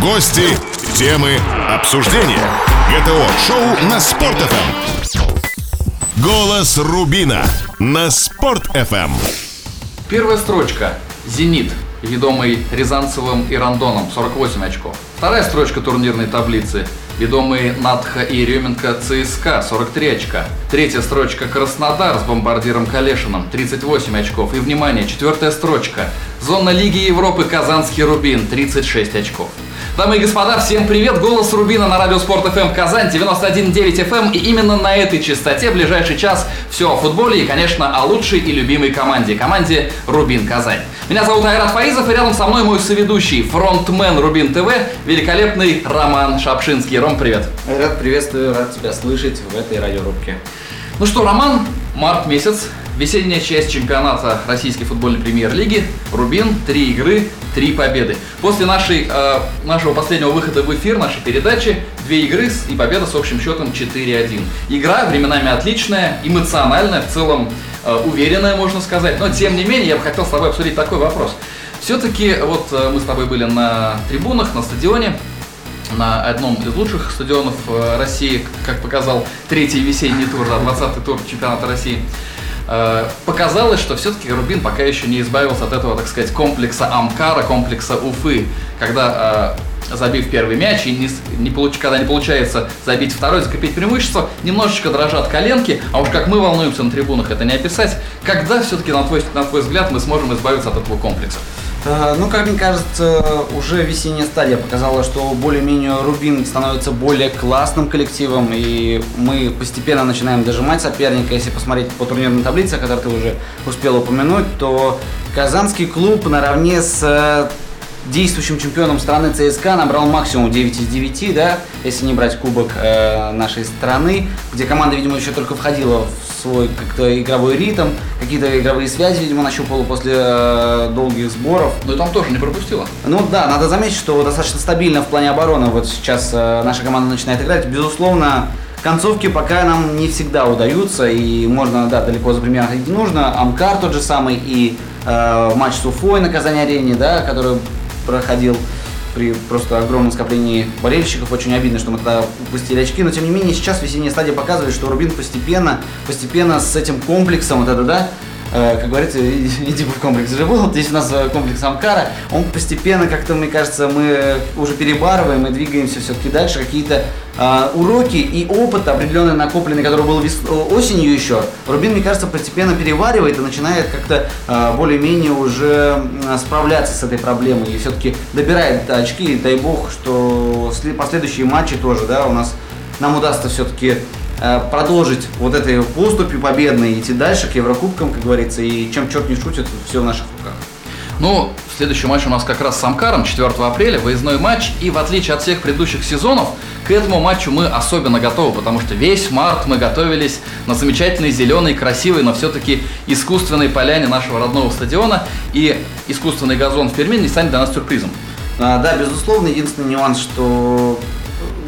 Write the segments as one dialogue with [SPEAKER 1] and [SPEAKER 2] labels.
[SPEAKER 1] Гости, темы, обсуждения. ГТО-шоу на Спорт.ФМ. Голос Рубина на Спорт.ФМ.
[SPEAKER 2] Первая строчка. «Зенит», ведомый Рязанцевым и Рандоном, 48 очков. Вторая строчка турнирной таблицы. Ведомые Надха и Еременко ЦСКА, 43 очка. Третья строчка Краснодар с бомбардиром Калешином, 38 очков. И, внимание, четвертая строчка. Зона Лиги Европы Казанский Рубин, 36 очков. Дамы и господа, всем привет! Голос Рубина на радио Спорт ФМ Казань 91.9 FM. И именно на этой частоте в ближайший час все о футболе и, конечно, о лучшей и любимой команде. Команде Рубин Казань. Меня зовут Айрат Фаизов, и рядом со мной мой соведущий, фронтмен Рубин ТВ, великолепный Роман Шапшинский. Ром, привет!
[SPEAKER 3] Рад приветствую, рад тебя слышать в этой радиорубке.
[SPEAKER 2] Ну что, Роман, март месяц, весенняя часть чемпионата Российской футбольной премьер-лиги. Рубин, три игры, три победы. После нашей, э, нашего последнего выхода в эфир, нашей передачи, две игры и победа с общим счетом 4-1. Игра временами отличная, эмоциональная, в целом э, уверенная, можно сказать. Но, тем не менее, я бы хотел с тобой обсудить такой вопрос. Все-таки вот э, мы с тобой были на трибунах, на стадионе, на одном из лучших стадионов э, России, как показал третий весенний тур, да, 20-й тур чемпионата России. Э, показалось, что все-таки Рубин пока еще не избавился от этого, так сказать, комплекса Амкара, комплекса Уфы, когда э, забив первый мяч и не, не получ, когда не получается забить второй, закрепить преимущество, немножечко дрожат коленки, а уж как мы волнуемся на трибунах, это не описать. Когда все-таки, на твой, на твой взгляд, мы сможем избавиться от этого комплекса?
[SPEAKER 3] Э, ну, как мне кажется, уже весенняя стадия показала, что более-менее Рубин становится более классным коллективом, и мы постепенно начинаем дожимать соперника. Если посмотреть по турнирной таблице, о которой ты уже успел упомянуть, то Казанский клуб наравне с э, действующим чемпионом страны ЦСКА набрал максимум 9 из 9, да, если не брать кубок э, нашей страны, где команда, видимо, еще только входила в свой как-то игровой ритм, какие-то игровые связи, видимо, нащупала после э, долгих сборов.
[SPEAKER 2] Но там тоже не пропустила.
[SPEAKER 3] Ну да, надо заметить, что достаточно стабильно в плане обороны вот сейчас э, наша команда начинает играть. Безусловно, концовки пока нам не всегда удаются, и можно, да, далеко за примером ходить не нужно. Амкар тот же самый, и э, матч с Уфой на Казани-арене, да, который проходил при просто огромном скоплении болельщиков. Очень обидно, что мы тогда упустили очки. Но тем не менее, сейчас весенняя стадия показывает, что Рубин постепенно, постепенно с этим комплексом, вот это, да, как говорится, иди в комплекс же был, здесь у нас э, комплекс Амкара, он постепенно, как-то, мне кажется, мы уже перебарываем и двигаемся все-таки дальше, какие-то э, уроки и опыт определенный накопленный, который был вес... осенью еще, Рубин, мне кажется, постепенно переваривает и начинает как-то э, более-менее уже справляться с этой проблемой. И все-таки добирает очки, дай бог, что последующие матчи тоже, да, у нас нам удастся все-таки Э, продолжить вот этой поступью победной, идти дальше к Еврокубкам, как говорится, и чем черт не шутит, все в наших руках.
[SPEAKER 2] Ну, следующий матч у нас как раз с Амкаром, 4 апреля, выездной матч, и в отличие от всех предыдущих сезонов, к этому матчу мы особенно готовы, потому что весь март мы готовились на замечательной, зеленой, красивой, но все-таки искусственной поляне нашего родного стадиона, и искусственный газон в Перми не станет для нас сюрпризом.
[SPEAKER 3] А, да, безусловно, единственный нюанс, что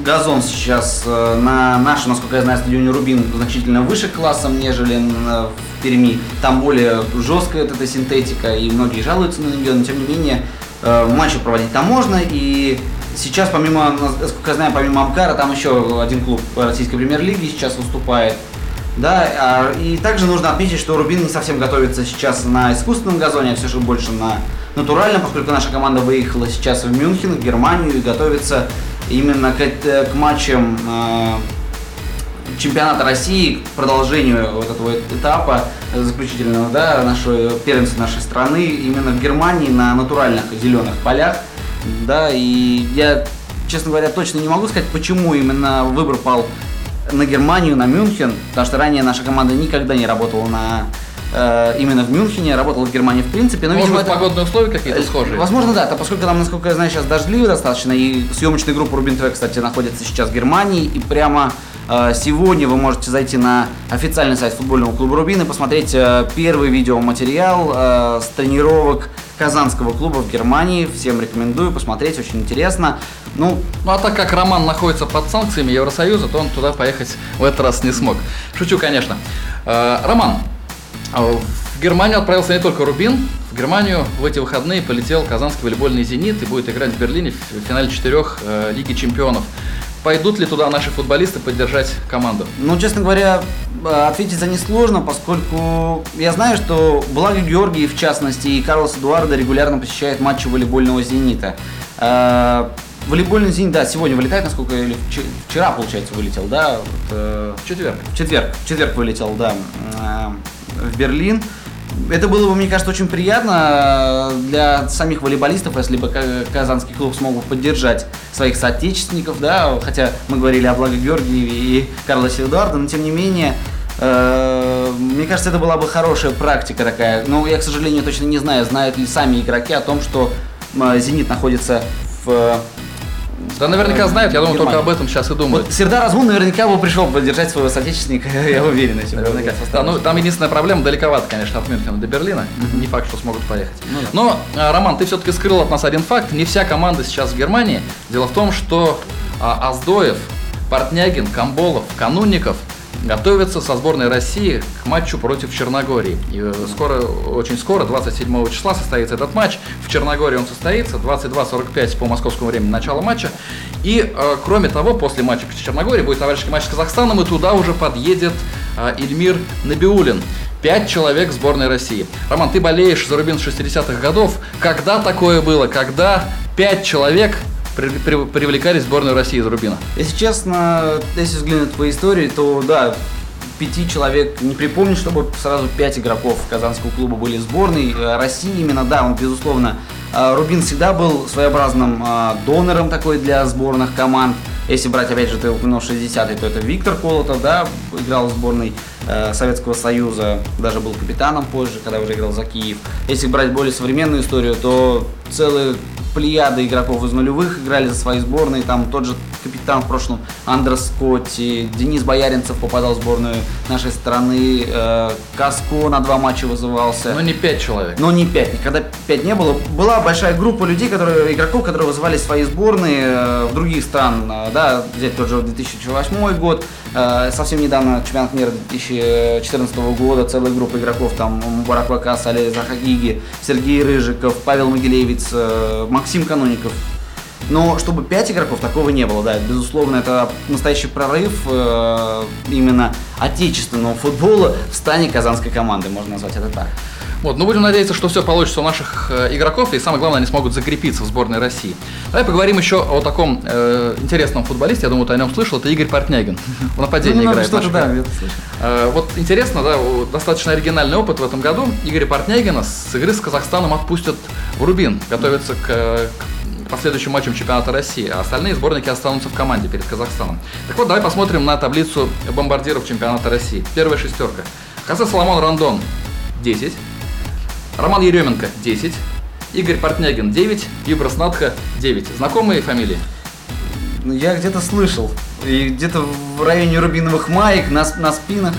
[SPEAKER 3] газон сейчас э, на нашем, насколько я знаю, стадионе Рубин значительно выше классом, нежели в Перми. Там более жесткая эта синтетика, и многие жалуются на нее, но тем не менее э, матчи проводить там можно. И сейчас, помимо, насколько я знаю, помимо Амкара, там еще один клуб российской премьер-лиги сейчас выступает. Да, а, и также нужно отметить, что Рубин не совсем готовится сейчас на искусственном газоне, а все же больше на натуральном, поскольку наша команда выехала сейчас в Мюнхен, в Германию и готовится именно к, э, к матчам э, чемпионата России, к продолжению вот этого этапа заключительного, да, нашего первенства нашей страны, именно в Германии на натуральных зеленых полях, да, и я, честно говоря, точно не могу сказать, почему именно выбор пал на Германию, на Мюнхен, потому что ранее наша команда никогда не работала на Э, именно в Мюнхене, работал в Германии в принципе.
[SPEAKER 2] Но, Может быть, это... погодные условия какие-то схожие?
[SPEAKER 3] Возможно, да, поскольку там, насколько я знаю, сейчас дождливо достаточно, и съемочная группа Рубин ТВ, кстати, находится сейчас в Германии, и прямо э, сегодня вы можете зайти на официальный сайт футбольного клуба Рубин и посмотреть э, первый видеоматериал с тренировок Казанского клуба в Германии. Всем рекомендую посмотреть, очень интересно.
[SPEAKER 2] Ну, ну а так как Роман находится под санкциями Евросоюза, то он туда поехать в этот раз не смог. Шучу, конечно. Роман, в Германию отправился не только Рубин, В Германию в эти выходные полетел казанский волейбольный «Зенит» и будет играть в Берлине в финале четырех э, Лиги чемпионов. Пойдут ли туда наши футболисты поддержать команду?
[SPEAKER 3] Ну, честно говоря, э, ответить за них сложно, поскольку я знаю, что Благо Георгий, в частности, и Карлос Эдуардо регулярно посещают матчи волейбольного «Зенита». Э, волейбольный «Зенит», да, сегодня вылетает, насколько, или вчера, получается, вылетел, да? Вот,
[SPEAKER 2] э, в четверг.
[SPEAKER 3] В четверг, в четверг вылетел, да, в Берлин это было бы, мне кажется, очень приятно э, для самих волейболистов, если бы казанский клуб смог бы поддержать своих соотечественников, да, хотя мы говорили о Благо Георгиеве и Карлосе Эдуардо, но тем не менее, э, мне кажется, это была бы хорошая практика такая. Но я, к сожалению, точно не знаю, знают ли сами игроки о том, что «Зенит» находится в
[SPEAKER 2] да, наверняка знают, я думаю, только об этом сейчас и думают.
[SPEAKER 3] Вот Сердар Азмун наверняка бы пришел поддержать своего соотечественника, я уверен.
[SPEAKER 2] Наверняка. Да, ну там единственная проблема, далековато, конечно, от Мюнхена до Берлина. Не факт, что смогут поехать. Ну Но, а, Роман, ты все-таки скрыл от нас один факт. Не вся команда сейчас в Германии. Дело в том, что а, Аздоев, Портнягин, Камболов, Канунников – готовятся со сборной России к матчу против Черногории. И э, скоро, очень скоро, 27 числа состоится этот матч. В Черногории он состоится, 22.45 по московскому времени начало матча. И, э, кроме того, после матча с Черногорией будет товарищеский матч с Казахстаном, и туда уже подъедет э, Ильмир Набиулин. Пять человек сборной России. Роман, ты болеешь за Рубин 60-х годов. Когда такое было? Когда пять человек при, при, привлекали сборную России из Рубина?
[SPEAKER 3] Если честно, если взглянуть по истории, то да, пяти человек, не припомню, чтобы сразу пять игроков казанского клуба были сборной. Э, России именно, да, он, безусловно, э, Рубин всегда был своеобразным э, донором такой для сборных команд. Если брать, опять же, ты упомянул 60-й, то это Виктор Колотов, да, играл в сборной э, Советского Союза, даже был капитаном позже, когда уже играл за Киев. Если брать более современную историю, то целый плеяда игроков из нулевых играли за свои сборные. Там тот же капитан в прошлом Андрес Скотти, Денис Бояринцев попадал в сборную нашей страны, э, Каско на два матча вызывался.
[SPEAKER 2] Но не пять человек.
[SPEAKER 3] Но не пять, никогда пять не было. Была большая группа людей, которые, игроков, которые вызывали свои сборные э, в других стран. Э, да, взять тот же 2008 год, э, совсем недавно чемпионат мира 2014 года, целая группа игроков, там Мубарак Вакас, Али Захагиги, Сергей Рыжиков, Павел Могилевец, э, Максим Каноников. Но чтобы 5 игроков, такого не было, да. Безусловно, это настоящий прорыв э, именно отечественного футбола в стане казанской команды, можно назвать это так.
[SPEAKER 2] Вот, ну будем надеяться, что все получится у наших э, игроков, и самое главное, они смогут закрепиться в сборной России. Давай поговорим еще о таком э, интересном футболисте, я думаю, ты о нем слышал, это Игорь Портнягин. В нападении ну, играет.
[SPEAKER 3] Да,
[SPEAKER 2] э, вот интересно, да, достаточно оригинальный опыт в этом году. Игоря Портнягина с игры с Казахстаном отпустят в Рубин, готовится к, к последующим матчам чемпионата России, а остальные сборники останутся в команде перед Казахстаном. Так вот, давай посмотрим на таблицу бомбардиров чемпионата России. Первая шестерка. Хаса Соломон Рандон 10, Роман Еременко 10, Игорь Портнягин 9, Юбрас Надха 9. Знакомые фамилии?
[SPEAKER 3] Ну, я где-то слышал. И где-то в районе рубиновых маек на, на спинах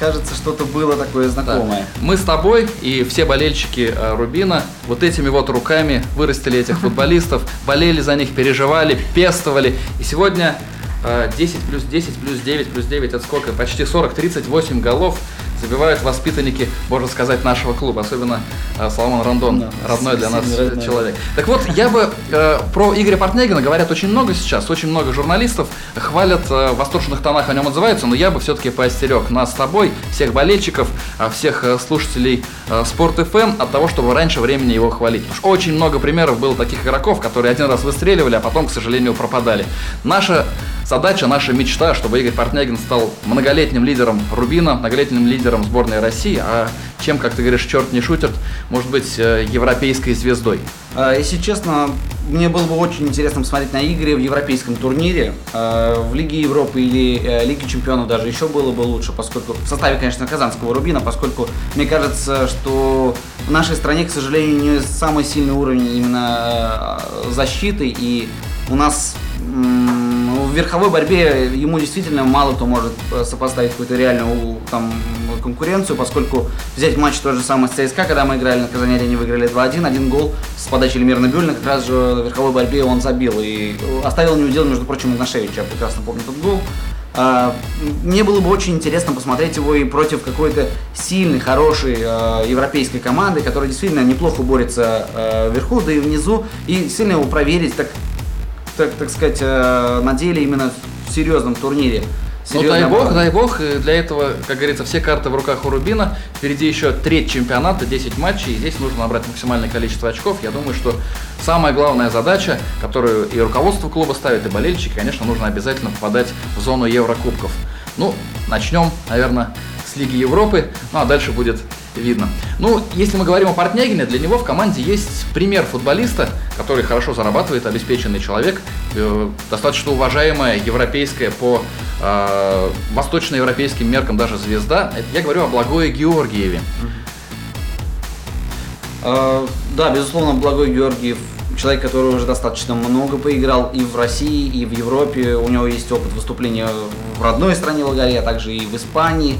[SPEAKER 3] кажется, что-то было такое знакомое.
[SPEAKER 2] Да. Мы с тобой и все болельщики э, Рубина вот этими вот руками вырастили этих футболистов, болели за них, переживали, пестовали. И сегодня 10 э, плюс 10 плюс 9 плюс 9 это сколько? Почти 40, 38 голов забивают воспитанники, можно сказать, нашего клуба, особенно э, Соломон Рандон, да, родной для нас родной. человек. Так вот, я бы э, про Игоря Портнягина говорят очень много сейчас, очень много журналистов хвалят э, в восторженных тонах о нем отзываются, но я бы все-таки поостерег нас с тобой, всех болельщиков, э, всех э, слушателей э, Спорт FM от того, чтобы раньше времени его хвалить. Потому что очень много примеров было таких игроков, которые один раз выстреливали, а потом, к сожалению, пропадали. Наша задача, наша мечта, чтобы Игорь Портнягин стал многолетним лидером Рубина, многолетним лидером лидером сборной России, а чем, как ты говоришь, черт не шутит, может быть э, европейской звездой?
[SPEAKER 3] А, если честно, мне было бы очень интересно посмотреть на игры в европейском турнире, э, в Лиге Европы или э, Лиге Чемпионов даже еще было бы лучше, поскольку в составе, конечно, казанского Рубина, поскольку мне кажется, что в нашей стране, к сожалению, не самый сильный уровень именно защиты, и у нас в верховой борьбе ему действительно мало кто может э, сопоставить какую-то реальную там, конкуренцию, поскольку взять матч тот же самый с ЦСКА, когда мы играли на Казани арене, выиграли 2-1, один гол с подачи Эльмира Набюльна как раз же в верховой борьбе он забил и оставил неудел, между прочим, Игнашевич, я прекрасно помню тот гол. э, мне было бы очень интересно посмотреть его и против какой-то сильной, хорошей э, европейской команды, которая действительно неплохо борется э, вверху, да и внизу, и сильно его проверить, так, так, так сказать, э, на деле именно в серьезном турнире.
[SPEAKER 2] Ну дай бог, дай бог, для этого, как говорится, все карты в руках у Рубина. Впереди еще треть чемпионата, 10 матчей, и здесь нужно набрать максимальное количество очков. Я думаю, что самая главная задача, которую и руководство клуба ставит, и болельщики, конечно, нужно обязательно попадать в зону Еврокубков. Ну, начнем, наверное, с Лиги Европы, ну а дальше будет видно. Ну, если мы говорим о Портнягине, для него в команде есть пример футболиста, который хорошо зарабатывает, обеспеченный человек, э, достаточно уважаемая европейская по э, восточноевропейским меркам даже звезда. Я говорю о Благое Георгиеве.
[SPEAKER 3] Э, да, безусловно, Благой Георгиев человек, который уже достаточно много поиграл и в России, и в Европе. У него есть опыт выступления в родной стране Болгарии, а также и в Испании.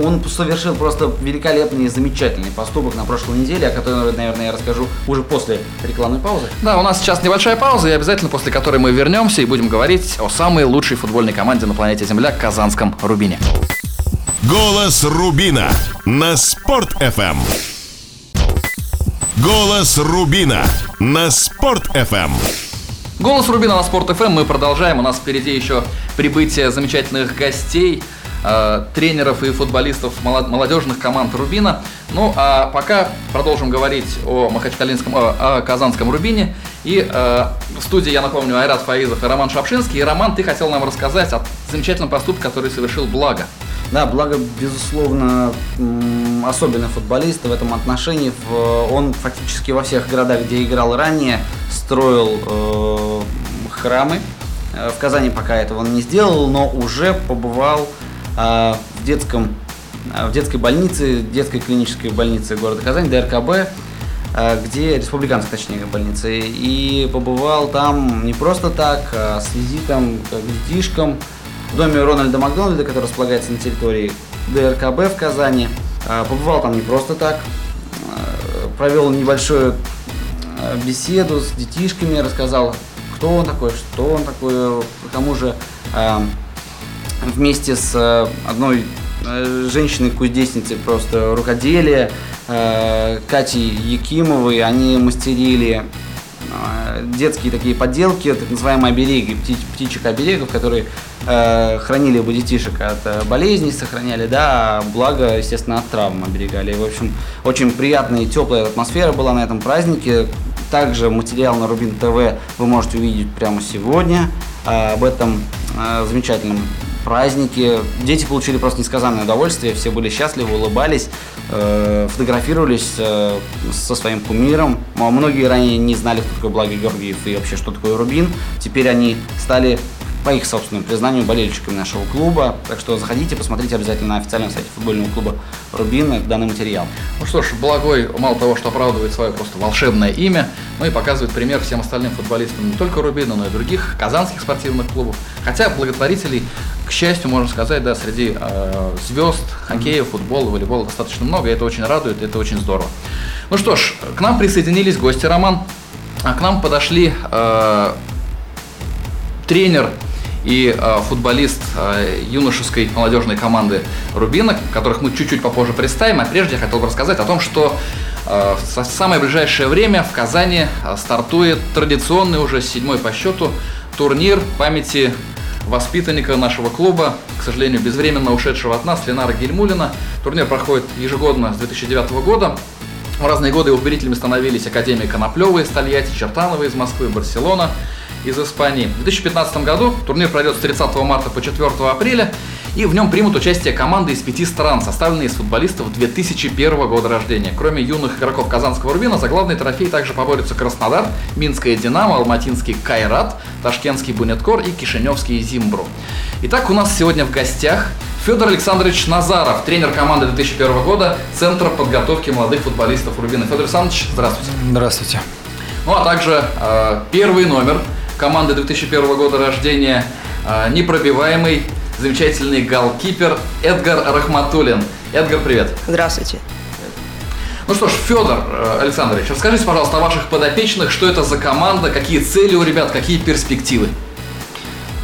[SPEAKER 3] Он совершил просто великолепный и замечательный поступок на прошлой неделе, о котором, наверное, я расскажу уже после рекламной паузы.
[SPEAKER 2] Да, у нас сейчас небольшая пауза, и обязательно после которой мы вернемся и будем говорить о самой лучшей футбольной команде на планете Земля – Казанском Рубине.
[SPEAKER 1] Голос Рубина на Спорт FM. Голос Рубина на Спорт FM.
[SPEAKER 2] Голос Рубина на Спорт FM мы продолжаем. У нас впереди еще прибытие замечательных гостей – э, тренеров и футболистов молодежных команд Рубина. Ну а пока продолжим говорить о Махачкалинском, о, о Казанском Рубине. И э, в студии, я напомню, Айрат Фаизов и Роман Шапшинский. И Роман, ты хотел нам рассказать о замечательном поступке, который совершил Благо.
[SPEAKER 3] Да, Благо, безусловно, особенный футболист в этом отношении. Он фактически во всех городах, где играл ранее, строил э, храмы. Э, в Казани пока этого он не сделал, но уже побывал в детском а, в детской больнице, детской клинической больнице города Казань, ДРКБ, а, где, республиканской точнее больница, и побывал там не просто так, а с визитом к детишкам в доме Рональда Макдональда, который располагается на территории ДРКБ в Казани. Побывал там не просто так, провел небольшую беседу с детишками, рассказал, кто он такой, что он такой, к тому же вместе с э, одной э, женщиной-кузнечницей просто рукоделия, э, Катей Якимовой, они мастерили детские такие подделки, так называемые обереги, птич, птичьих оберегов, которые э, хранили бы детишек от болезней, сохраняли, да, благо, естественно, от травм оберегали. В общем, очень приятная и теплая атмосфера была на этом празднике. Также материал на Рубин ТВ вы можете увидеть прямо сегодня. Об этом замечательном праздники. Дети получили просто несказанное удовольствие, все были счастливы, улыбались, э, фотографировались э, со своим кумиром. Многие ранее не знали, кто такой Благо Георгиев и вообще, что такое Рубин. Теперь они стали по их собственному признанию, болельщиками нашего клуба. Так что заходите, посмотрите обязательно на официальном сайте футбольного клуба «Рубин» данный материал.
[SPEAKER 2] Ну что ж, Благой мало того, что оправдывает свое просто волшебное имя, но и показывает пример всем остальным футболистам не только Рубина, но и других казанских спортивных клубов. Хотя благотворителей, к счастью, можно сказать, да, среди э, звезд хоккея, футбола, волейбола достаточно много, и это очень радует, это очень здорово. Ну что ж, к нам присоединились гости Роман. А к нам подошли э, тренер и э, футболист э, юношеской молодежной команды Рубина, которых мы чуть-чуть попозже представим. А прежде я хотел бы рассказать о том, что э, в самое ближайшее время в Казани э, стартует традиционный уже седьмой по счету турнир памяти воспитанника нашего клуба, к сожалению, безвременно ушедшего от нас, Ленара Гельмулина. Турнир проходит ежегодно с 2009 года. В разные годы его победителями становились Академия Коноплева из Тольятти, Чертанова из Москвы, Барселона – из Испании. В 2015 году турнир пройдет с 30 марта по 4 апреля, и в нем примут участие команды из пяти стран, составленные из футболистов 2001 года рождения. Кроме юных игроков Казанского Рубина, за главный трофей также поборются Краснодар, Минская Динамо, Алматинский Кайрат, Ташкентский Бунеткор и Кишиневский Зимбру. Итак, у нас сегодня в гостях Федор Александрович Назаров, тренер команды 2001 года Центра подготовки молодых футболистов Рубина. Федор Александрович, здравствуйте.
[SPEAKER 4] Здравствуйте.
[SPEAKER 2] Ну а также э, первый номер команды 2001 года рождения, э, непробиваемый, замечательный голкипер Эдгар Рахматулин. Эдгар, привет.
[SPEAKER 5] Здравствуйте.
[SPEAKER 2] Ну что ж, Федор э, Александрович, расскажите, пожалуйста, о ваших подопечных, что это за команда, какие цели у ребят, какие перспективы?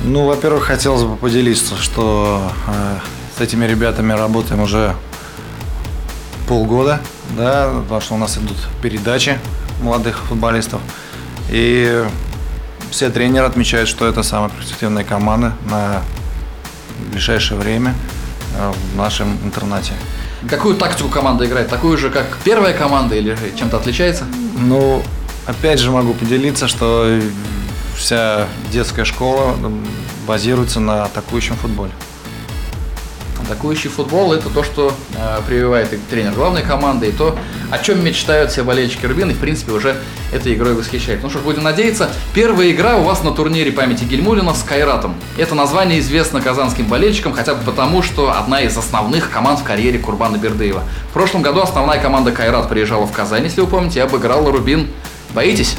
[SPEAKER 4] Ну, во-первых, хотелось бы поделиться, что э, с этими ребятами работаем уже полгода, да, потому что у нас идут передачи молодых футболистов. И все тренеры отмечают, что это самая перспективная команда на ближайшее время э, в нашем интернате.
[SPEAKER 2] Какую тактику команда играет? Такую же, как первая команда или чем-то отличается?
[SPEAKER 4] Ну, опять же могу поделиться, что вся детская школа базируется на атакующем футболе.
[SPEAKER 2] Атакующий футбол – это то, что э, прививает и тренер главной команды, и то, о чем мечтают все болельщики Рубина, и, в принципе, уже этой игрой восхищают. Ну что ж, будем надеяться. Первая игра у вас на турнире памяти Гельмулина с Кайратом. Это название известно казанским болельщикам хотя бы потому, что одна из основных команд в карьере Курбана Бердыева. В прошлом году основная команда Кайрат приезжала в Казань, если вы помните, и обыграла Рубин. Боитесь?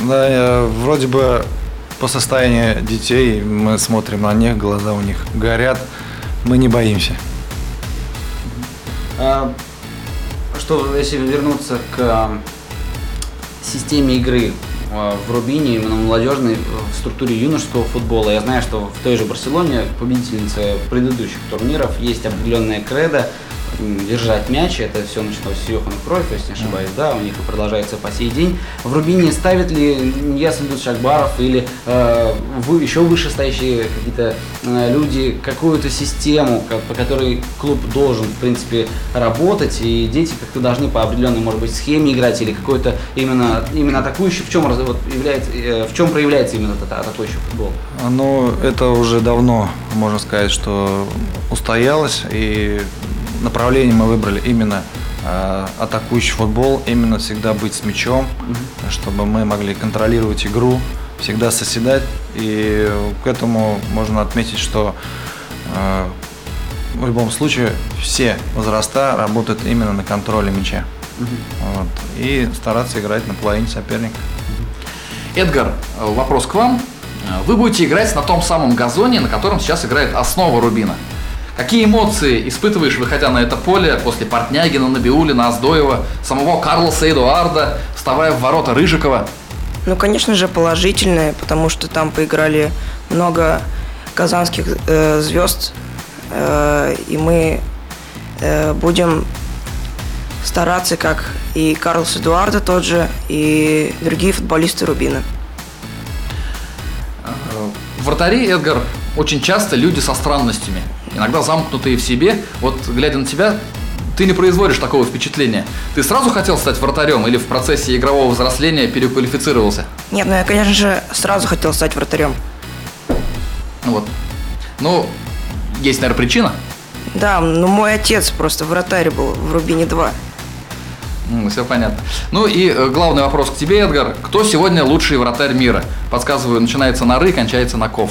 [SPEAKER 4] Да, вроде бы по состоянию детей мы смотрим на них, глаза у них горят мы не боимся.
[SPEAKER 3] А, что, если вернуться к а, системе игры а, в Рубине, именно молодежной, в структуре юношеского футбола, я знаю, что в той же Барселоне, победительнице предыдущих турниров, есть определенная кредо, держать мяч. Это все началось с Йохана Кройфа, если не ошибаюсь, да, у них и продолжается по сей день. В Рубине ставит ли Ясен Шакбаров или э, вы, еще выше стоящие какие-то э, люди какую-то систему, как, по которой клуб должен, в принципе, работать, и дети как-то должны по определенной, может быть, схеме играть, или какой-то именно, именно атакующий, в чем, вот, является, э, в чем проявляется именно этот атакующий футбол?
[SPEAKER 4] Ну, это уже давно, можно сказать, что устоялось, и направление мы выбрали именно э, атакующий футбол, именно всегда быть с мячом, mm-hmm. чтобы мы могли контролировать игру, всегда соседать. И к этому можно отметить, что э, в любом случае все возраста работают именно на контроле мяча. Mm-hmm. Вот. И стараться играть на половине соперника.
[SPEAKER 2] Эдгар, вопрос к вам. Вы будете играть на том самом газоне, на котором сейчас играет основа Рубина. Какие эмоции испытываешь, выходя на это поле после Портнягина, Набиулина, Аздоева, самого Карлоса Эдуарда, вставая в ворота Рыжикова?
[SPEAKER 5] Ну, конечно же, положительные, потому что там поиграли много казанских э, звезд, э, и мы э, будем стараться, как и Карлос Эдуарда тот же, и другие футболисты Рубина.
[SPEAKER 2] Вратари, Эдгар, очень часто люди со странностями иногда замкнутые в себе. Вот, глядя на тебя, ты не производишь такого впечатления. Ты сразу хотел стать вратарем или в процессе игрового взросления переквалифицировался?
[SPEAKER 5] Нет, ну я, конечно же, сразу хотел стать вратарем.
[SPEAKER 2] Вот. Ну, есть, наверное, причина?
[SPEAKER 5] Да, ну мой отец просто вратарь был в Рубине 2.
[SPEAKER 2] Mm, все понятно. Ну и э, главный вопрос к тебе, Эдгар. Кто сегодня лучший вратарь мира? Подсказываю, начинается на ры, кончается на ков.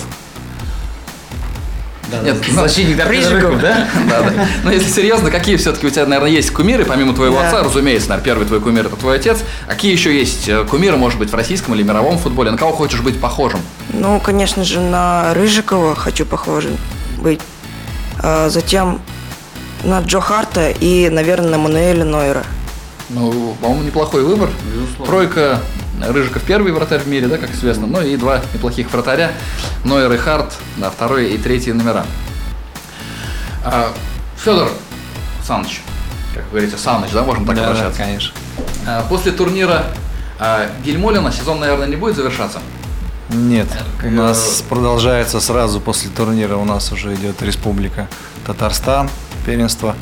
[SPEAKER 3] Да, Нет, да, защитник
[SPEAKER 2] Рыжиков, да? да, да. Но если серьезно, какие все-таки у тебя, наверное, есть кумиры, помимо твоего да. отца, разумеется, наверное, первый твой кумир это твой отец. Какие еще есть э, кумиры, может быть, в российском или мировом футболе? На кого хочешь быть похожим?
[SPEAKER 5] Ну, конечно же, на Рыжикова хочу похожим быть. А затем на Джо Харта и, наверное, на Мануэля Нойера.
[SPEAKER 2] Ну, по-моему, неплохой выбор. Безусловно. Тройка Рыжиков первый вратарь в мире, да, как известно, ну и два неплохих вратаря, Нойер и Харт, да, второй и третий номера. А, Федор Саныч, как вы говорите, Саныч, да, можем так да, обращаться?
[SPEAKER 4] Да, конечно.
[SPEAKER 2] А, после турнира а, Гельмолина сезон, наверное, не будет завершаться?
[SPEAKER 4] Нет, у нас продолжается сразу после турнира, у нас уже идет Республика Татарстан, первенство.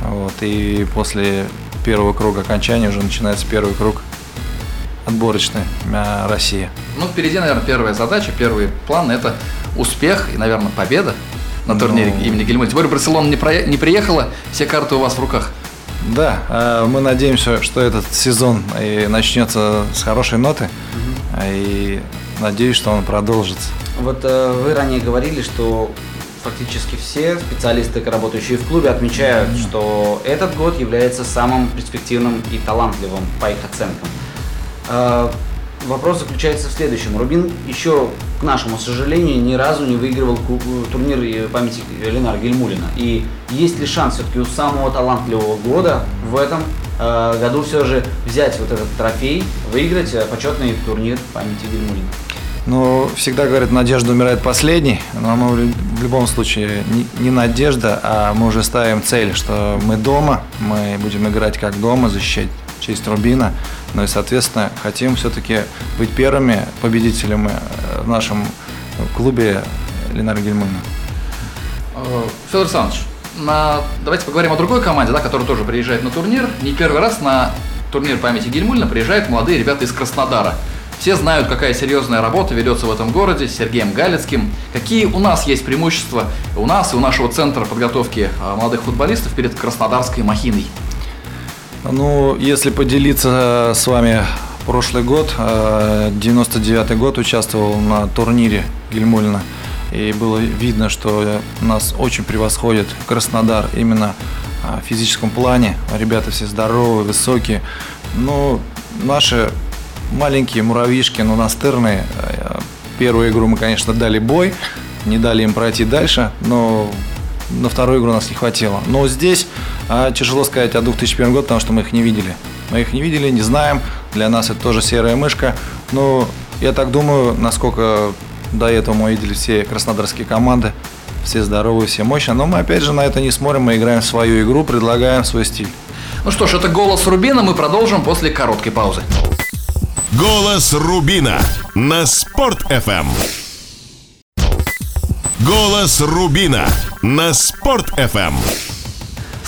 [SPEAKER 4] Вот, и после первого круга окончания уже начинается первый круг отборочной России.
[SPEAKER 2] Ну, впереди, наверное, первая задача, первый план – это успех и, наверное, победа на ну, турнире ну... имени Гельмульти. Тем более Барселона не, про... не приехала, все карты у вас в руках.
[SPEAKER 4] Да, э, мы надеемся, что этот сезон и начнется с хорошей ноты. Угу. И надеюсь, что он продолжится.
[SPEAKER 3] Вот э, вы ранее говорили, что фактически все специалисты, работающие в клубе, отмечают, что этот год является самым перспективным и талантливым по их оценкам. А, вопрос заключается в следующем. Рубин еще, к нашему сожалению, ни разу не выигрывал турнир памяти Ленара Гельмулина. И есть ли шанс все-таки у самого талантливого года в этом э, году все же взять вот этот трофей, выиграть э, почетный турнир памяти Гельмулина?
[SPEAKER 4] Ну, всегда говорят, надежда умирает последней, но мы в любом случае не надежда, а мы уже ставим цель, что мы дома, мы будем играть как дома, защищать честь Рубина, ну и, соответственно, хотим все-таки быть первыми победителями э, в нашем клубе Ленара Гельмана.
[SPEAKER 2] Э, Федор Александрович, на... давайте поговорим о другой команде, да, которая тоже приезжает на турнир. Не первый раз на турнир памяти Гельмульна приезжают молодые ребята из Краснодара. Все знают, какая серьезная работа ведется в этом городе с Сергеем Галицким. Какие у нас есть преимущества у нас и у нашего центра подготовки а, молодых футболистов перед Краснодарской махиной?
[SPEAKER 4] Ну, если поделиться с вами прошлый год, 99 год, участвовал на турнире Гельмульна. И было видно, что нас очень превосходит Краснодар именно в физическом плане. Ребята все здоровые, высокие. Но наши маленькие муравьишки, но настырные. Первую игру мы, конечно, дали бой, не дали им пройти дальше, но на вторую игру нас не хватило. Но здесь а, тяжело сказать о 2001 год, потому что мы их не видели. Мы их не видели, не знаем. Для нас это тоже серая мышка. Но я так думаю, насколько до этого мы видели все краснодарские команды, все здоровые, все мощные. Но мы опять же на это не смотрим, мы играем свою игру, предлагаем свой стиль.
[SPEAKER 2] Ну что ж, это «Голос Рубина», мы продолжим после короткой паузы.
[SPEAKER 1] Голос Рубина на Спорт FM. Голос Рубина на Спорт FM.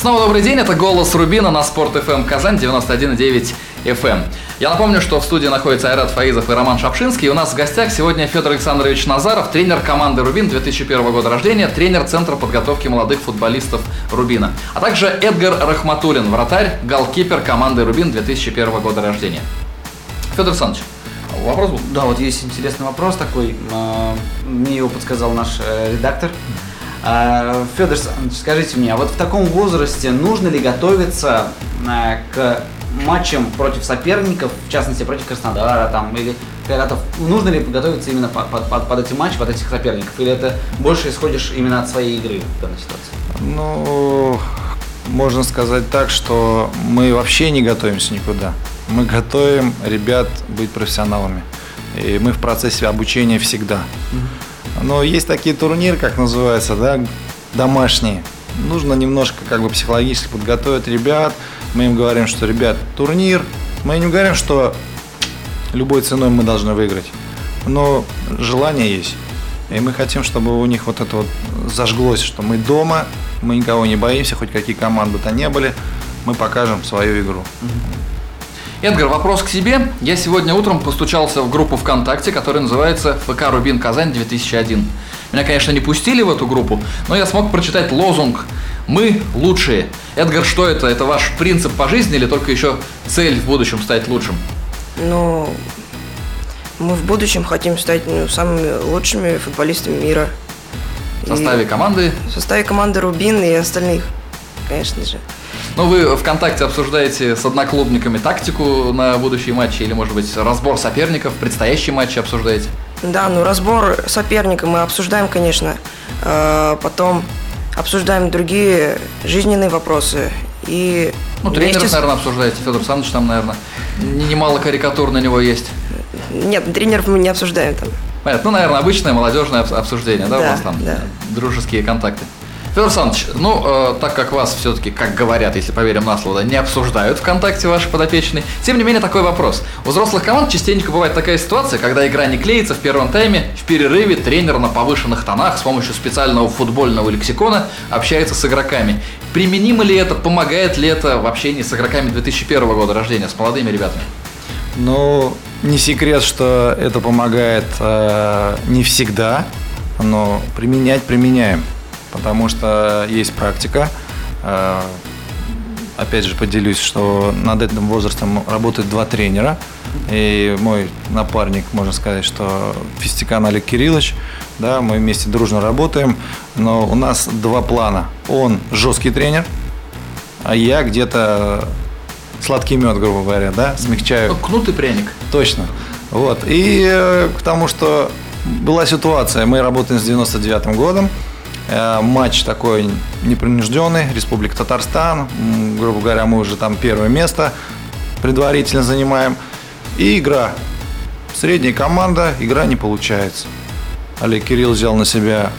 [SPEAKER 2] Снова добрый день, это «Голос Рубина» на Спорт FM Казань 91,9 FM. Я напомню, что в студии находится Айрат Фаизов и Роман Шапшинский. И у нас в гостях сегодня Федор Александрович Назаров, тренер команды «Рубин» 2001 года рождения, тренер Центра подготовки молодых футболистов «Рубина». А также Эдгар Рахматулин, вратарь, голкипер команды «Рубин» 2001 года рождения. Федор Александрович, вопрос был?
[SPEAKER 3] Да, вот есть интересный вопрос такой. А, мне его подсказал наш э, редактор. А, Федор скажите мне, а вот в таком возрасте нужно ли готовиться а, к матчам против соперников, в частности против Краснодара, там, или когда-то нужно ли подготовиться именно под, под, под эти матчи, под этих соперников, или это больше исходишь именно от своей игры в данной ситуации?
[SPEAKER 4] Ну, можно сказать так, что мы вообще не готовимся никуда. Мы готовим ребят быть профессионалами. И мы в процессе обучения всегда. Но есть такие турниры, как называется, да, домашние. Нужно немножко как бы психологически подготовить ребят. Мы им говорим, что, ребят, турнир. Мы не говорим, что любой ценой мы должны выиграть. Но желание есть. И мы хотим, чтобы у них вот это вот зажглось, что мы дома, мы никого не боимся, хоть какие команды то не были, мы покажем свою игру.
[SPEAKER 2] Эдгар, вопрос к себе. Я сегодня утром постучался в группу ВКонтакте, которая называется ФК Рубин Казань 2001. Меня, конечно, не пустили в эту группу, но я смог прочитать лозунг «Мы лучшие». Эдгар, что это? Это ваш принцип по жизни или только еще цель в будущем стать лучшим?
[SPEAKER 5] Ну, мы в будущем хотим стать ну, самыми лучшими футболистами мира.
[SPEAKER 2] В составе
[SPEAKER 5] И
[SPEAKER 2] команды?
[SPEAKER 5] В составе команды Рубин и остальных, конечно же.
[SPEAKER 2] Ну, вы ВКонтакте обсуждаете с одноклубниками тактику на будущие матчи или, может быть, разбор соперников, предстоящие матчи обсуждаете?
[SPEAKER 5] Да, ну разбор соперника мы обсуждаем, конечно. Э, Потом обсуждаем другие жизненные вопросы. И
[SPEAKER 2] Ну,
[SPEAKER 5] вместе
[SPEAKER 2] тренеров,
[SPEAKER 5] с-
[SPEAKER 2] наверное, обсуждаете. Федор Александрович там, наверное, не- немало карикатур на него есть.
[SPEAKER 5] Нет, тренеров мы не обсуждаем там.
[SPEAKER 2] Понятно. Ну, наверное, обычное молодежное обс- обсуждение, да, у
[SPEAKER 5] Да,
[SPEAKER 2] вас там
[SPEAKER 5] да.
[SPEAKER 2] дружеские контакты. Федор Александрович, ну, э, так как вас все-таки, как говорят, если поверим на слово, не обсуждают ВКонтакте ваши подопечные, тем не менее такой вопрос. У взрослых команд частенько бывает такая ситуация, когда игра не клеится в первом тайме, в перерыве тренер на повышенных тонах с помощью специального футбольного лексикона общается с игроками. Применимо ли это, помогает ли это в общении с игроками 2001 года рождения, с молодыми ребятами?
[SPEAKER 4] Ну, не секрет, что это помогает э, не всегда, но применять применяем, потому что есть практика. Э, опять же, поделюсь, что над этим возрастом работают два тренера. И мой напарник, можно сказать, что Фистикан Олег Кириллович, да, мы вместе дружно работаем, но у нас два плана. Он жесткий тренер, а я где-то сладкий мед, грубо говоря, да, смягчаю.
[SPEAKER 2] Ну, кнут и пряник.
[SPEAKER 4] Точно. Вот. И э, к тому, что была ситуация, мы работаем с 99 годом, матч такой непринужденный, Республика Татарстан, грубо говоря, мы уже там первое место предварительно занимаем. И игра. средняя команда, игра не получается. Олег Кирилл взял на себя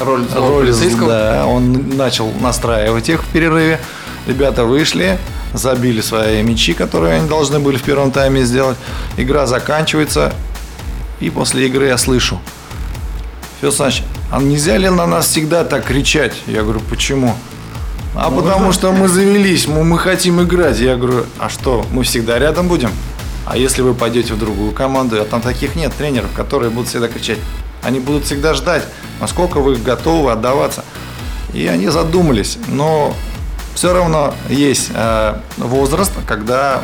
[SPEAKER 2] Роль,
[SPEAKER 4] роль,
[SPEAKER 2] полицейского.
[SPEAKER 4] да, он начал настраивать их в перерыве. Ребята вышли, забили свои мячи, которые они должны были в первом тайме сделать. Игра заканчивается, и после игры я слышу. Федор Александрович, а нельзя ли на нас всегда так кричать? Я говорю, почему? А потому что мы завелись, мы, мы хотим играть. Я говорю, а что, мы всегда рядом будем? А если вы пойдете в другую команду, а там таких нет тренеров, которые будут всегда кричать. Они будут всегда ждать, насколько вы готовы отдаваться. И они задумались, но все равно есть э, возраст, когда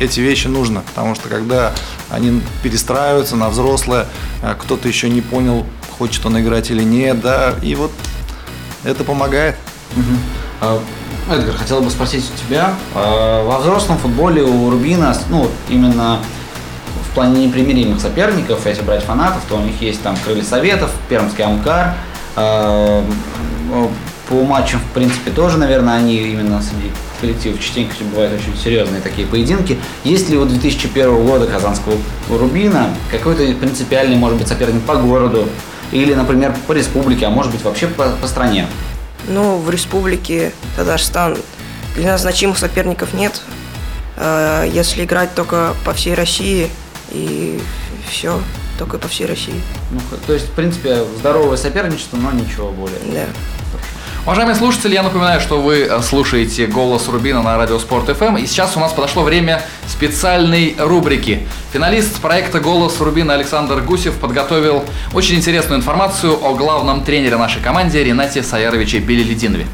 [SPEAKER 4] эти вещи нужно, потому что когда они перестраиваются на взрослое, э, кто-то еще не понял, хочет он играть или нет, да, и вот это помогает.
[SPEAKER 3] А, Эдгар, хотел бы спросить у тебя, а, во взрослом футболе у Рубина, ну, именно в плане непримиримых соперников, если брать фанатов, то у них есть там Крылья Советов, Пермский Амкар, а, по матчам, в принципе, тоже, наверное, они именно среди коллективов частенько бывают очень серьезные такие поединки. Есть ли у 2001 года Казанского Рубина какой-то принципиальный, может быть, соперник по городу или, например, по республике, а может быть, вообще по, по стране?
[SPEAKER 5] Ну, в республике Татарстан для нас значимых соперников нет. Э, Если играть только по всей России и все, только по всей России.
[SPEAKER 3] Ну, то есть, в принципе, здоровое соперничество, но ничего более.
[SPEAKER 5] Да.
[SPEAKER 2] Уважаемые слушатели, я напоминаю, что вы э, слушаете «Голос Рубина» на радио Спорт ФМ. И сейчас у нас подошло время специальной рубрики. Финалист проекта «Голос Рубина» Александр Гусев подготовил очень интересную информацию о главном тренере нашей команде Ренате Саяровиче Белелединове.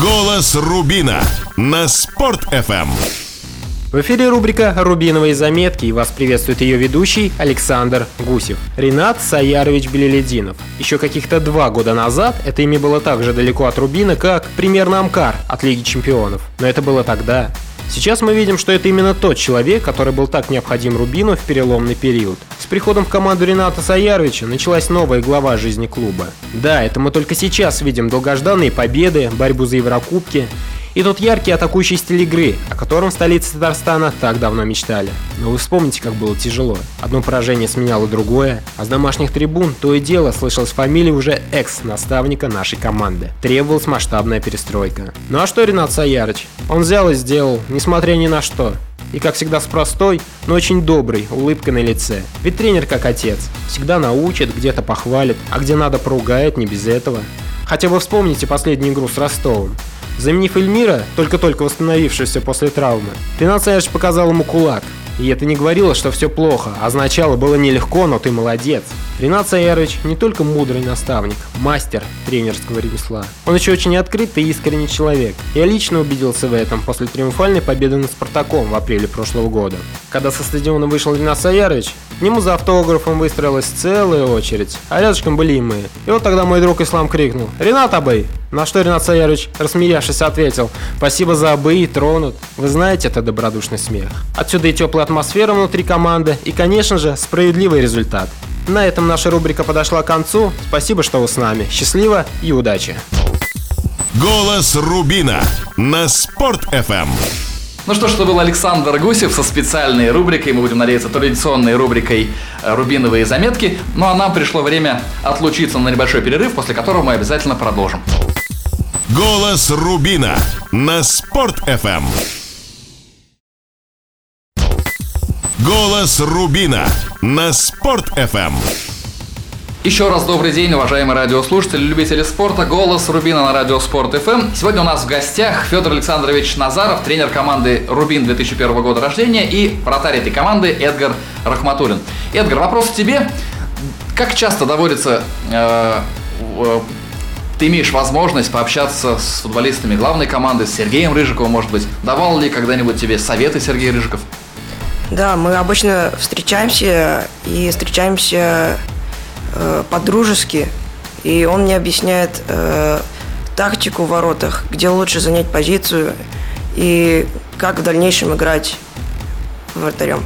[SPEAKER 1] Голос Рубина на Спорт Эм.
[SPEAKER 6] В эфире рубрика «Рубиновые заметки» и вас приветствует ее ведущий Александр Гусев. Ренат Саярович Белелединов. Еще каких-то два года назад это имя было так же далеко от Рубина, как примерно Амкар от Лиги Чемпионов. Но это было тогда. Сейчас мы видим, что это именно тот человек, который был так необходим Рубину в переломный период. С приходом в команду Рената Саяровича началась новая глава жизни клуба. Да, это мы только сейчас видим долгожданные победы, борьбу за Еврокубки, и тот яркий атакующий стиль игры, о котором в столице Татарстана так давно мечтали. Но вы вспомните, как было тяжело. Одно поражение сменяло другое, а с домашних трибун то и дело слышалась фамилия уже экс-наставника нашей команды. Требовалась масштабная перестройка. Ну а что Ренат Саярыч? Он взял и сделал, несмотря ни на что. И как всегда с простой, но очень доброй улыбкой на лице. Ведь тренер как отец. Всегда научит, где-то похвалит, а где надо поругает, не без этого. Хотя вы вспомните последнюю игру с Ростовом. Заменив Эльмира, только-только восстановившегося после травмы, Ренат Саевич показал ему кулак. И это не говорило, что все плохо, а означало было нелегко, но ты молодец. Ренат Саерович не только мудрый наставник, мастер тренерского ремесла. Он еще очень открытый и искренний человек. Я лично убедился в этом после триумфальной победы над Спартаком в апреле прошлого года. Когда со стадиона вышел Ренат Саерович, к нему за автографом выстроилась целая очередь, а рядышком были и мы. И вот тогда мой друг Ислам крикнул «Ренат Абей!» На что Ренат Саерович, рассмеявшись, ответил «Спасибо за Абей, тронут». Вы знаете, это добродушный смех. Отсюда и теплая атмосфера внутри команды, и, конечно же, справедливый результат. На этом наша рубрика подошла к концу. Спасибо, что вы с нами. Счастливо и удачи!
[SPEAKER 1] Голос Рубина на Спорт Эм. FM.
[SPEAKER 2] Ну что ж, это был Александр Гусев со специальной рубрикой, мы будем надеяться, традиционной рубрикой э, «Рубиновые заметки». Ну а нам пришло время отлучиться на небольшой перерыв, после которого мы обязательно продолжим.
[SPEAKER 1] Голос Рубина на Спорт Голос Рубина на Спорт Эм. FM.
[SPEAKER 2] Еще раз добрый день, уважаемые радиослушатели, любители спорта. Голос Рубина на радио Спорт ФМ. Сегодня у нас в гостях Федор Александрович Назаров, тренер команды Рубин 2001 года рождения и вратарь этой команды Эдгар Рахматуллин. Эдгар, вопрос к тебе. Как часто доводится э, э, ты имеешь возможность пообщаться с футболистами главной команды, с Сергеем Рыжиковым, может быть? Давал ли когда-нибудь тебе советы Сергей Рыжиков?
[SPEAKER 5] Да, мы обычно встречаемся и встречаемся э, по-дружески. И он мне объясняет э, тактику в воротах, где лучше занять позицию и как в дальнейшем играть вратарем.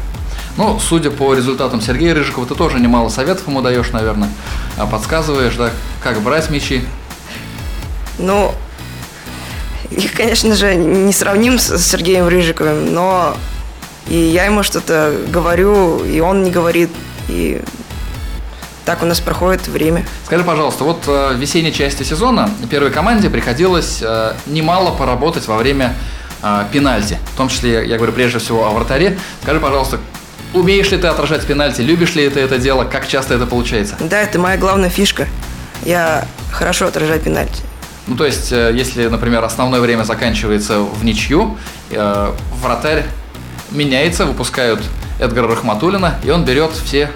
[SPEAKER 2] Ну, судя по результатам Сергея Рыжикова, ты тоже немало советов ему даешь, наверное. А Подсказываешь, да, как брать мячи.
[SPEAKER 5] Ну, их, конечно же, не сравним с Сергеем Рыжиковым, но И я ему что-то говорю, и он не говорит. И так у нас проходит время.
[SPEAKER 2] Скажи, пожалуйста, вот э, в весенней части сезона первой команде приходилось э, немало поработать во время э, пенальти. В том числе, я говорю прежде всего о вратаре. Скажи, пожалуйста, умеешь ли ты отражать пенальти, любишь ли ты это дело, как часто это получается?
[SPEAKER 5] Да, это моя главная фишка. Я хорошо отражаю пенальти.
[SPEAKER 2] Ну, то есть, если, например, основное время заканчивается в ничью, вратарь меняется, выпускают Эдгара Рахматулина, и он берет все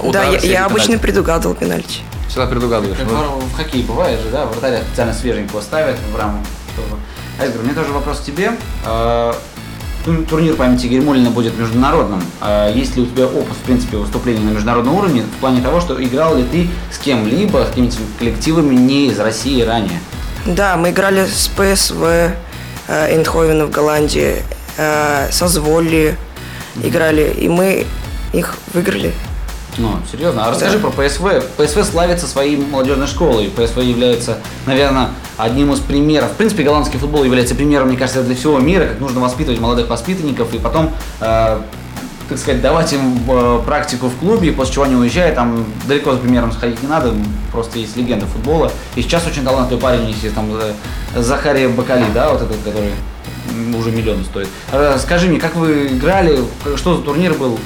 [SPEAKER 2] удары.
[SPEAKER 5] да, я,
[SPEAKER 2] все
[SPEAKER 5] я обычно
[SPEAKER 2] пенальти.
[SPEAKER 5] предугадывал пенальти.
[SPEAKER 2] Всегда предугадываешь. Ну,
[SPEAKER 3] В хоккее бывает же, да, вратаря специально свеженького ставят в раму. чтобы- Эдгар, у меня тоже вопрос к тебе. А, тур- Турнир памяти Гермулина будет международным. А Есть ли у тебя опыт, в принципе, выступления на международном уровне в плане того, что играл ли ты с кем-либо, с какими-то коллективами не из России ранее?
[SPEAKER 5] Да, мы играли с ПСВ Эндховена в Голландии, э, со Зволли играли, и мы их выиграли.
[SPEAKER 3] Ну, серьезно. А расскажи про ПСВ. ПСВ славится своей молодежной школой. ПСВ является, наверное, одним из примеров. В принципе, голландский футбол является примером, мне кажется, для всего мира, как нужно воспитывать молодых воспитанников и потом, э, так сказать, давать им э, практику в клубе, после чего они уезжают. Там далеко за примером сходить не надо, просто есть легенда футбола. И сейчас очень талантливый парень, есть там э, Захария Бакали, да, вот этот, который уже миллион стоит. Э, Скажи мне, как вы играли, что за турнир был?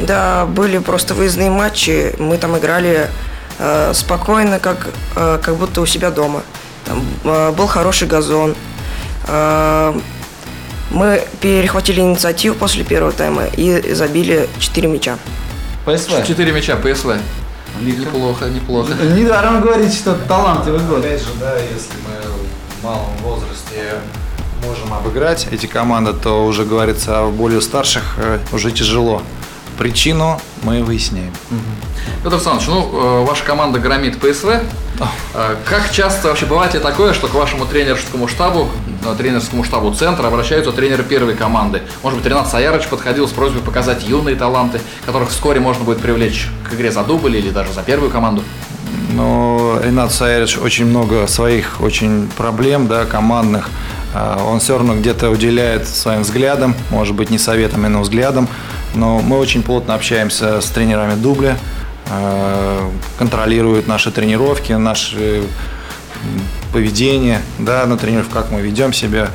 [SPEAKER 5] Да, были просто выездные матчи, мы там играли э, спокойно, как, э, как будто у себя дома. Там э, был хороший газон. Э, мы перехватили инициативу после первого тайма и забили 4 мяча.
[SPEAKER 3] ПСВ.
[SPEAKER 2] Четыре мяча, ПСВ. Неплохо, неплохо.
[SPEAKER 3] Недаром говорить, что талантливый год.
[SPEAKER 4] Опять же, да, если мы в малом возрасте можем обыграть эти команды, то уже говорится о более старших э, уже тяжело. Причину мы выясняем.
[SPEAKER 2] Петр Александрович, ну, э, ваша команда громит ПСВ. Э, Как часто вообще бывает ли такое, что к вашему тренерскому штабу, тренерскому штабу центра обращаются тренеры первой команды? Может быть, Ренат Саярович подходил с просьбой показать юные таланты, которых вскоре можно будет привлечь к игре за дубль или даже за первую команду?
[SPEAKER 4] Но Ренат Саярич очень много своих очень проблем, да, командных. А, Он все равно где-то уделяет своим взглядам, может быть, не советом, но взглядом. Но мы очень плотно общаемся с тренерами дубля, а, контролируют наши тренировки, наше поведение да, на тренировках, как мы ведем себя.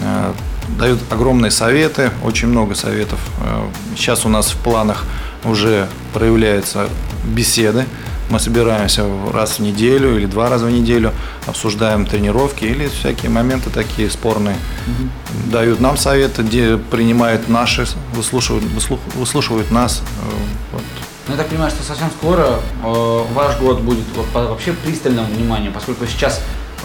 [SPEAKER 4] А, Дают огромные советы, очень много советов. А, Сейчас у нас в планах уже проявляются беседы. Мы собираемся раз в неделю или два раза в неделю, обсуждаем тренировки или всякие моменты такие спорные. Дают нам советы, где принимают наши, выслушивают, выслушивают нас. Э, вот.
[SPEAKER 3] Ну, я так понимаю, что совсем скоро э, ваш год будет вообще пристальным вниманием, поскольку сейчас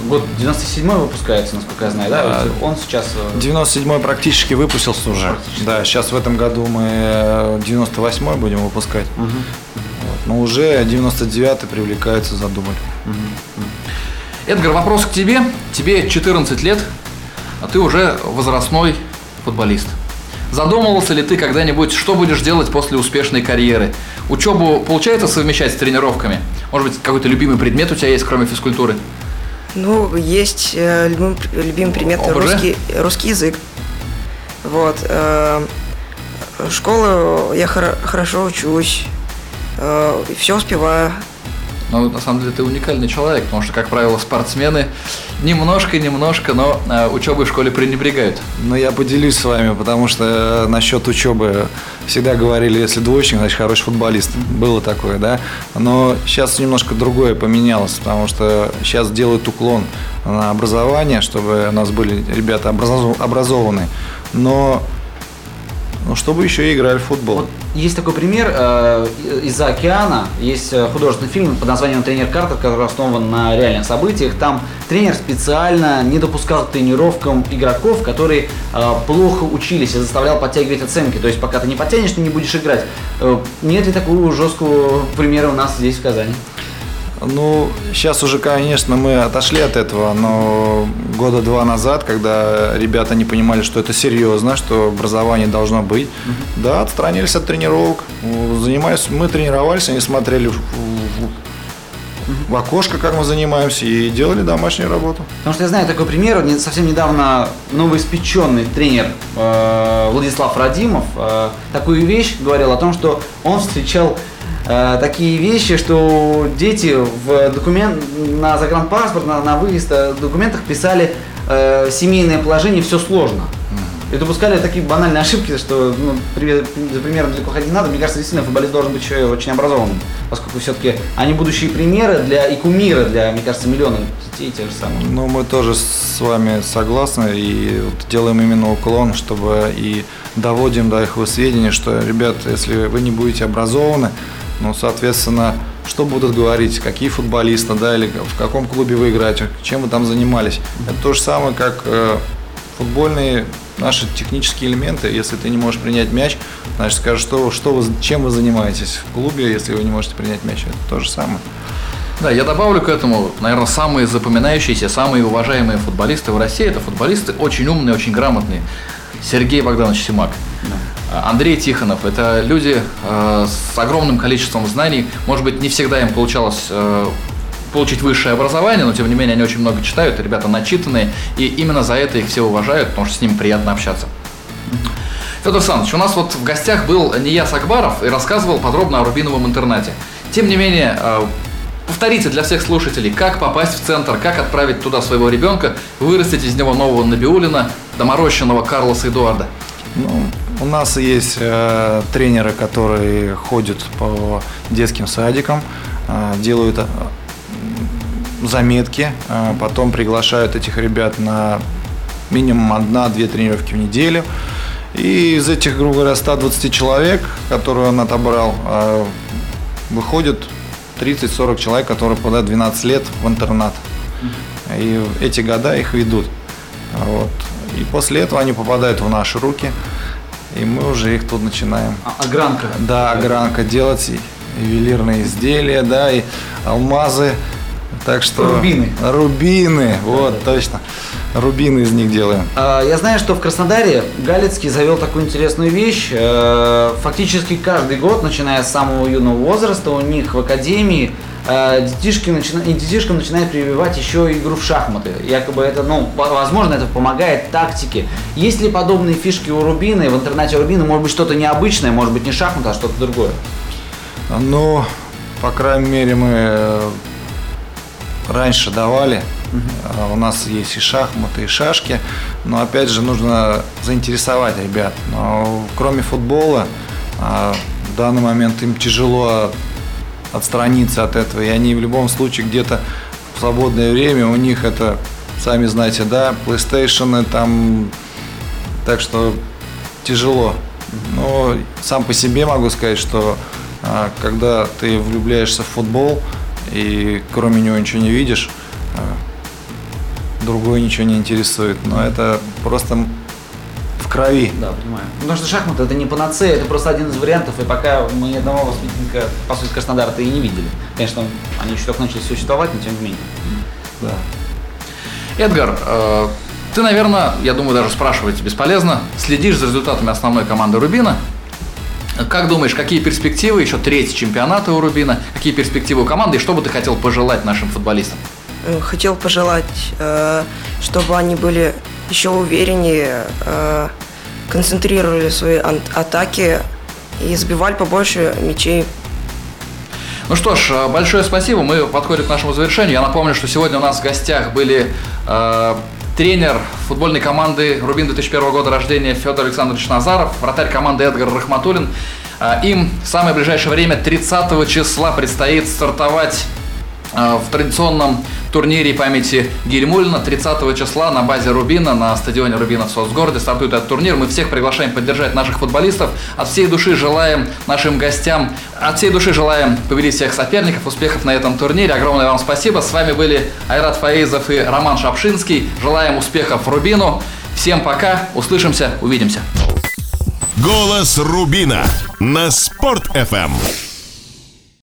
[SPEAKER 3] год 97 выпускается, насколько я знаю, да?
[SPEAKER 4] Да.
[SPEAKER 3] Он сейчас... э,
[SPEAKER 4] 97-й практически выпустился уже.
[SPEAKER 3] Практически.
[SPEAKER 4] Да, сейчас в этом году мы э, 98-й будем выпускать.
[SPEAKER 3] мгм.
[SPEAKER 4] Но уже 99-й привлекается за дубль.
[SPEAKER 2] Эдгар, вопрос к тебе. Тебе 14 лет, а ты уже возрастной футболист. Задумывался ли ты когда-нибудь, что будешь делать после успешной карьеры? Учебу получается совмещать с тренировками? Может быть, какой-то любимый предмет у тебя есть, кроме физкультуры?
[SPEAKER 5] Ну, есть э, любим- любимый предмет
[SPEAKER 2] ОБЖ?
[SPEAKER 5] русский, русский язык. Вот. э, школу я хоро- хорошо учусь, все успеваю.
[SPEAKER 2] Ну, на самом деле, ты уникальный человек, потому что, как правило, спортсмены немножко-немножко, но э, учебой в школе пренебрегают.
[SPEAKER 4] Но я поделюсь с вами, потому что э, насчет учебы всегда говорили, если двоечник, значит хороший футболист. Было такое, да. Но сейчас немножко другое поменялось, потому что сейчас делают уклон на образование, чтобы у нас были ребята образов- образованные. Но ну, чтобы еще и играли в футбол.
[SPEAKER 3] Вот есть такой пример э, из-за океана. Есть э, художественный фильм под названием «Тренер Картер», который основан на реальных событиях. Там тренер специально не допускал к тренировкам игроков, которые э, плохо учились и заставлял подтягивать оценки. То есть пока ты не подтянешь, ты не будешь играть. Нет ли такого жесткого примера у нас здесь в Казани?
[SPEAKER 4] Ну, сейчас уже, конечно, мы отошли от этого, но года два назад, когда ребята не понимали, что это серьезно, что образование должно быть, да, отстранились от тренировок, занимались, мы тренировались, они смотрели в- в- в окошко, как мы занимаемся, и делали домашнюю работу.
[SPEAKER 3] Потому что я знаю такой пример, совсем недавно новоиспеченный тренер э, Владислав Радимов э, такую вещь говорил о том, что он встречал э, такие вещи, что дети в документ на загранпаспорт, на, на выезд э, в документах писали э, семейное положение, все сложно. И допускали такие банальные ошибки, что ну, при- за примером далеко ходить не надо. Мне кажется, действительно, футболист должен быть еще очень образованным, поскольку все-таки они будущие примеры для и кумиры для, мне кажется, миллионов детей те же самые.
[SPEAKER 4] Ну, мы тоже с вами согласны и вот делаем именно уклон, чтобы и доводим до их сведения, что, ребят, если вы не будете образованы, ну, соответственно, что будут говорить, какие футболисты, да, или в каком клубе вы играете, чем вы там занимались. Это то же самое, как э, футбольные наши технические элементы. Если ты не можешь принять мяч, значит, скажешь, что, что вы, чем вы занимаетесь в клубе, если вы не можете принять мяч. Это то же самое.
[SPEAKER 2] Да, я добавлю к этому, наверное, самые запоминающиеся, самые уважаемые футболисты в России. Это футболисты очень умные, очень грамотные. Сергей Богданович Симак, Андрей Тихонов. Это люди э, с огромным количеством знаний. Может быть, не всегда им получалось э, получить высшее образование, но тем не менее они очень много читают, ребята начитанные, и именно за это их все уважают, потому что с ними приятно общаться. Федор Александрович, у нас вот в гостях был Нияс Акбаров и рассказывал подробно о Рубиновом интернате. Тем не менее, э, повторите для всех слушателей, как попасть в центр, как отправить туда своего ребенка, вырастить из него нового Набиулина, доморощенного Карлоса Эдуарда.
[SPEAKER 4] Ну, у нас есть э, тренеры, которые ходят по детским садикам, э, делают э, заметки, э, потом приглашают этих ребят на минимум одна-две тренировки в неделю. И из этих, грубо говоря, 120 человек, которые он отобрал, э, выходит 30-40 человек, которые попадают 12 лет в интернат. И эти года их ведут. Вот. И после этого они попадают в наши руки, и мы уже их тут начинаем.
[SPEAKER 3] А, огранка.
[SPEAKER 4] Да, огранка делать, и ювелирные изделия, да, и алмазы. Так что...
[SPEAKER 3] Рубины.
[SPEAKER 4] Рубины, вот, точно. Рубины из них делаем.
[SPEAKER 3] А, Я знаю, что в Краснодаре Галицкий завел такую интересную вещь. Э, Фактически каждый год, начиная с самого юного возраста, у них в академии детишки начина- и детишкам начинают прививать еще игру в шахматы. Якобы это, ну, во- возможно, это помогает тактике. Есть ли подобные фишки у Рубина и в интернате Рубина? Может быть, что-то необычное, может быть, не шахматы, а что-то другое?
[SPEAKER 4] Ну, по крайней мере, мы э, раньше давали. А У нас есть и шахматы, и шашки. Но опять же нужно заинтересовать ребят. Но кроме футбола, а, в данный момент им тяжело отстраниться от этого. И они в любом случае где-то в свободное время у них это, сами знаете, да, PlayStation, там, так что тяжело. Но сам по себе могу сказать, что а, когда ты влюбляешься в футбол и кроме него ничего не видишь, а, другое ничего не интересует. Но это просто крови.
[SPEAKER 3] Да, понимаю. Потому что шахматы это не панацея, это просто один из вариантов, и пока мы ни одного воспитанника, по сути, Краснодара-то и не видели. Конечно, они еще только начали существовать, но тем не менее.
[SPEAKER 4] Да.
[SPEAKER 2] Эдгар, э, ты, наверное, я думаю, даже спрашивать бесполезно, следишь за результатами основной команды Рубина. Как думаешь, какие перспективы, еще третий чемпионат у Рубина, какие перспективы у команды и что бы ты хотел пожелать нашим футболистам?
[SPEAKER 5] Э, Хотел пожелать, э, чтобы они были еще увереннее, э, концентрировали свои атаки и забивали побольше мячей.
[SPEAKER 2] Ну что ж, э, большое спасибо. Мы подходим к нашему завершению. Я напомню, что сегодня у нас в гостях были э, тренер футбольной команды Рубин 2001 года рождения Федор Александрович Назаров, вратарь команды Эдгар Рахматуллин. Э, им в самое ближайшее время, 30 числа, предстоит стартовать в традиционном турнире памяти Гельмулина 30 числа на базе Рубина на стадионе Рубина в соцгороде стартует этот турнир. Мы всех приглашаем поддержать наших футболистов. От всей души желаем нашим гостям, от всей души желаем победить всех соперников, успехов на этом турнире. Огромное вам спасибо. С вами были Айрат Фаизов и Роман Шапшинский. Желаем успехов Рубину. Всем пока, услышимся, увидимся.
[SPEAKER 1] Голос Рубина на Спорт FM.